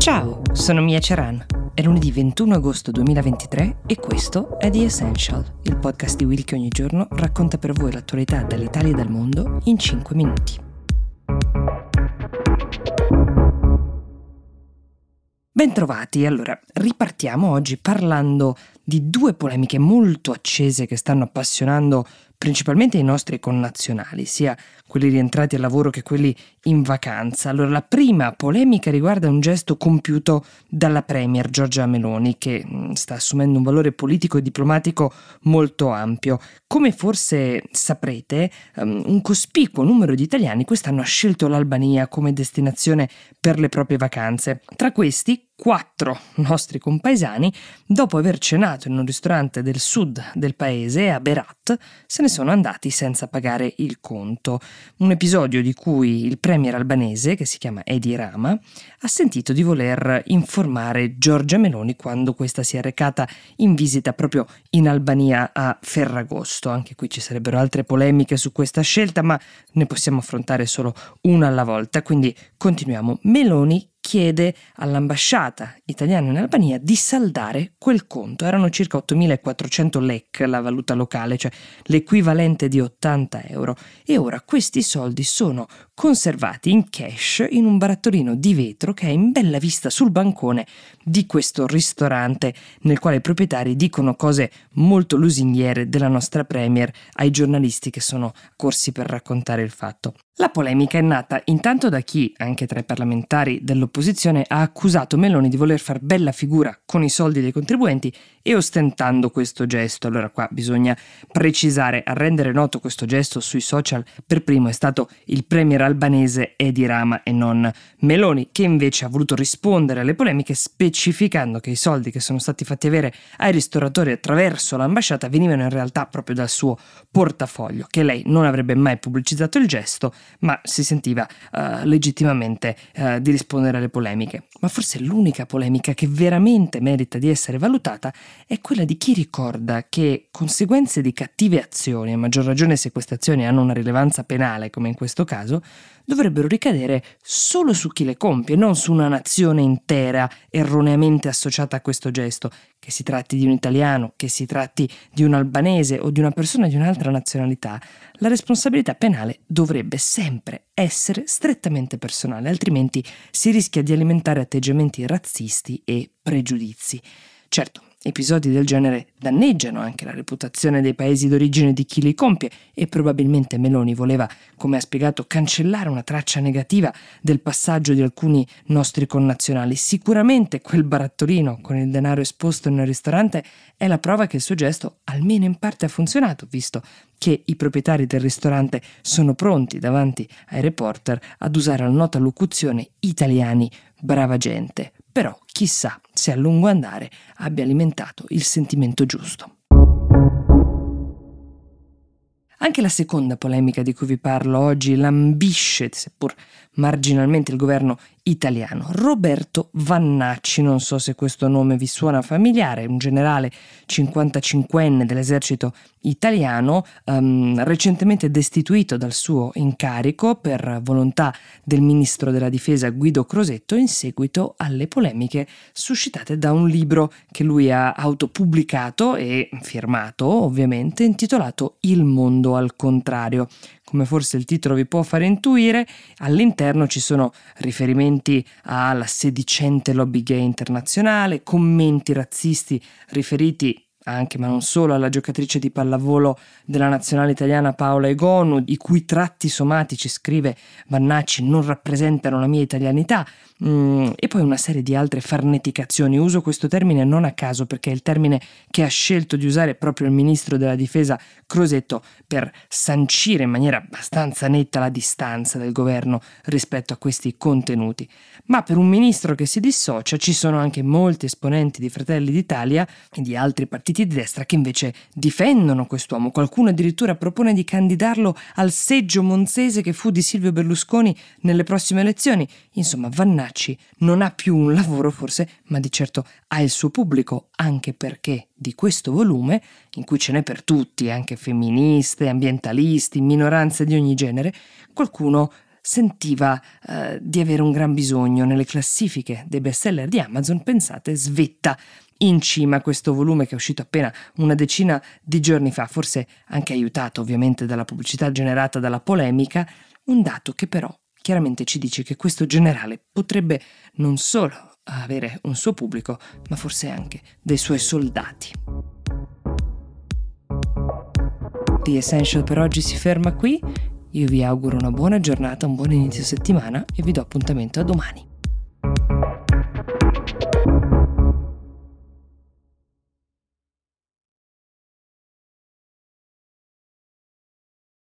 Ciao, sono Mia Ceran. È lunedì 21 agosto 2023 e questo è The Essential, il podcast di Will che ogni giorno racconta per voi l'attualità dall'Italia e dal mondo in 5 minuti. Bentrovati, allora ripartiamo oggi parlando di due polemiche molto accese che stanno appassionando principalmente i nostri connazionali, sia quelli rientrati al lavoro che quelli in vacanza. Allora, la prima polemica riguarda un gesto compiuto dalla Premier Giorgia Meloni, che mm, sta assumendo un valore politico e diplomatico molto ampio. Come forse saprete, um, un cospicuo numero di italiani quest'anno ha scelto l'Albania come destinazione per le proprie vacanze. Tra questi, quattro nostri compaesani, dopo aver cenato in un ristorante del sud del paese, a Berat, se ne sono andati senza pagare il conto. Un episodio di cui il premier albanese, che si chiama Edi Rama, ha sentito di voler informare Giorgia Meloni quando questa si è recata in visita proprio in Albania a Ferragosto. Anche qui ci sarebbero altre polemiche su questa scelta, ma ne possiamo affrontare solo una alla volta, quindi continuiamo. Meloni chiede all'ambasciata italiana in Albania di saldare quel conto. Erano circa 8.400 lek, la valuta locale, cioè l'equivalente di 80 euro. E ora questi soldi sono conservati in cash in un barattolino di vetro che è in bella vista sul bancone di questo ristorante nel quale i proprietari dicono cose molto lusinghiere della nostra Premier ai giornalisti che sono corsi per raccontare il fatto. La polemica è nata intanto da chi, anche tra i parlamentari dell'opposizione, ha accusato Meloni di voler far bella figura con i soldi dei contribuenti e ostentando questo gesto. Allora qua bisogna precisare, a rendere noto questo gesto sui social per primo è stato il premier albanese Edi Rama e non Meloni, che invece ha voluto rispondere alle polemiche specificando che i soldi che sono stati fatti avere ai ristoratori attraverso l'ambasciata venivano in realtà proprio dal suo portafoglio, che lei non avrebbe mai pubblicizzato il gesto ma si sentiva uh, legittimamente uh, di rispondere alle polemiche. Ma forse l'unica polemica che veramente merita di essere valutata è quella di chi ricorda che conseguenze di cattive azioni, a maggior ragione se queste azioni hanno una rilevanza penale, come in questo caso, dovrebbero ricadere solo su chi le compie, non su una nazione intera erroneamente associata a questo gesto, che si tratti di un italiano, che si tratti di un albanese o di una persona di un'altra nazionalità, la responsabilità penale dovrebbe sempre essere strettamente personale, altrimenti si rischia di alimentare atteggiamenti razzisti e pregiudizi. Certo, Episodi del genere danneggiano anche la reputazione dei paesi d'origine di chi li compie e probabilmente Meloni voleva, come ha spiegato, cancellare una traccia negativa del passaggio di alcuni nostri connazionali. Sicuramente quel barattolino con il denaro esposto nel ristorante è la prova che il suo gesto almeno in parte ha funzionato, visto che i proprietari del ristorante sono pronti davanti ai reporter ad usare la nota locuzione italiani brava gente. Però chissà se a lungo andare abbia alimentato il sentimento giusto. Anche la seconda polemica di cui vi parlo oggi lambisce, seppur marginalmente, il governo italiano. Roberto Vannacci, non so se questo nome vi suona familiare, un generale 55enne dell'esercito italiano, um, recentemente destituito dal suo incarico per volontà del ministro della difesa Guido Crosetto in seguito alle polemiche suscitate da un libro che lui ha autopubblicato e firmato ovviamente intitolato Il mondo al contrario. Come forse il titolo vi può fare intuire, all'interno ci sono riferimenti alla sedicente lobby gay internazionale, commenti razzisti riferiti anche ma non solo alla giocatrice di pallavolo della nazionale italiana Paola Egonu, i cui tratti somatici, scrive Vannacci, non rappresentano la mia italianità, mm, e poi una serie di altre farneticazioni. Uso questo termine non a caso perché è il termine che ha scelto di usare proprio il ministro della difesa Crosetto per sancire in maniera abbastanza netta la distanza del governo rispetto a questi contenuti. Ma per un ministro che si dissocia ci sono anche molti esponenti di Fratelli d'Italia e di altri partiti di destra che invece difendono quest'uomo. Qualcuno addirittura propone di candidarlo al seggio monzese che fu di Silvio Berlusconi nelle prossime elezioni. Insomma, Vannacci non ha più un lavoro forse, ma di certo ha il suo pubblico, anche perché di questo volume, in cui ce n'è per tutti, anche femministe, ambientalisti, minoranze di ogni genere, qualcuno sentiva eh, di avere un gran bisogno nelle classifiche dei bestseller di Amazon, pensate, svetta in cima a questo volume che è uscito appena una decina di giorni fa, forse anche aiutato ovviamente dalla pubblicità generata dalla polemica, un dato che però chiaramente ci dice che questo generale potrebbe non solo avere un suo pubblico, ma forse anche dei suoi soldati. The Essential per oggi si ferma qui. Io vi auguro una buona giornata, un buon inizio settimana e vi do appuntamento a domani.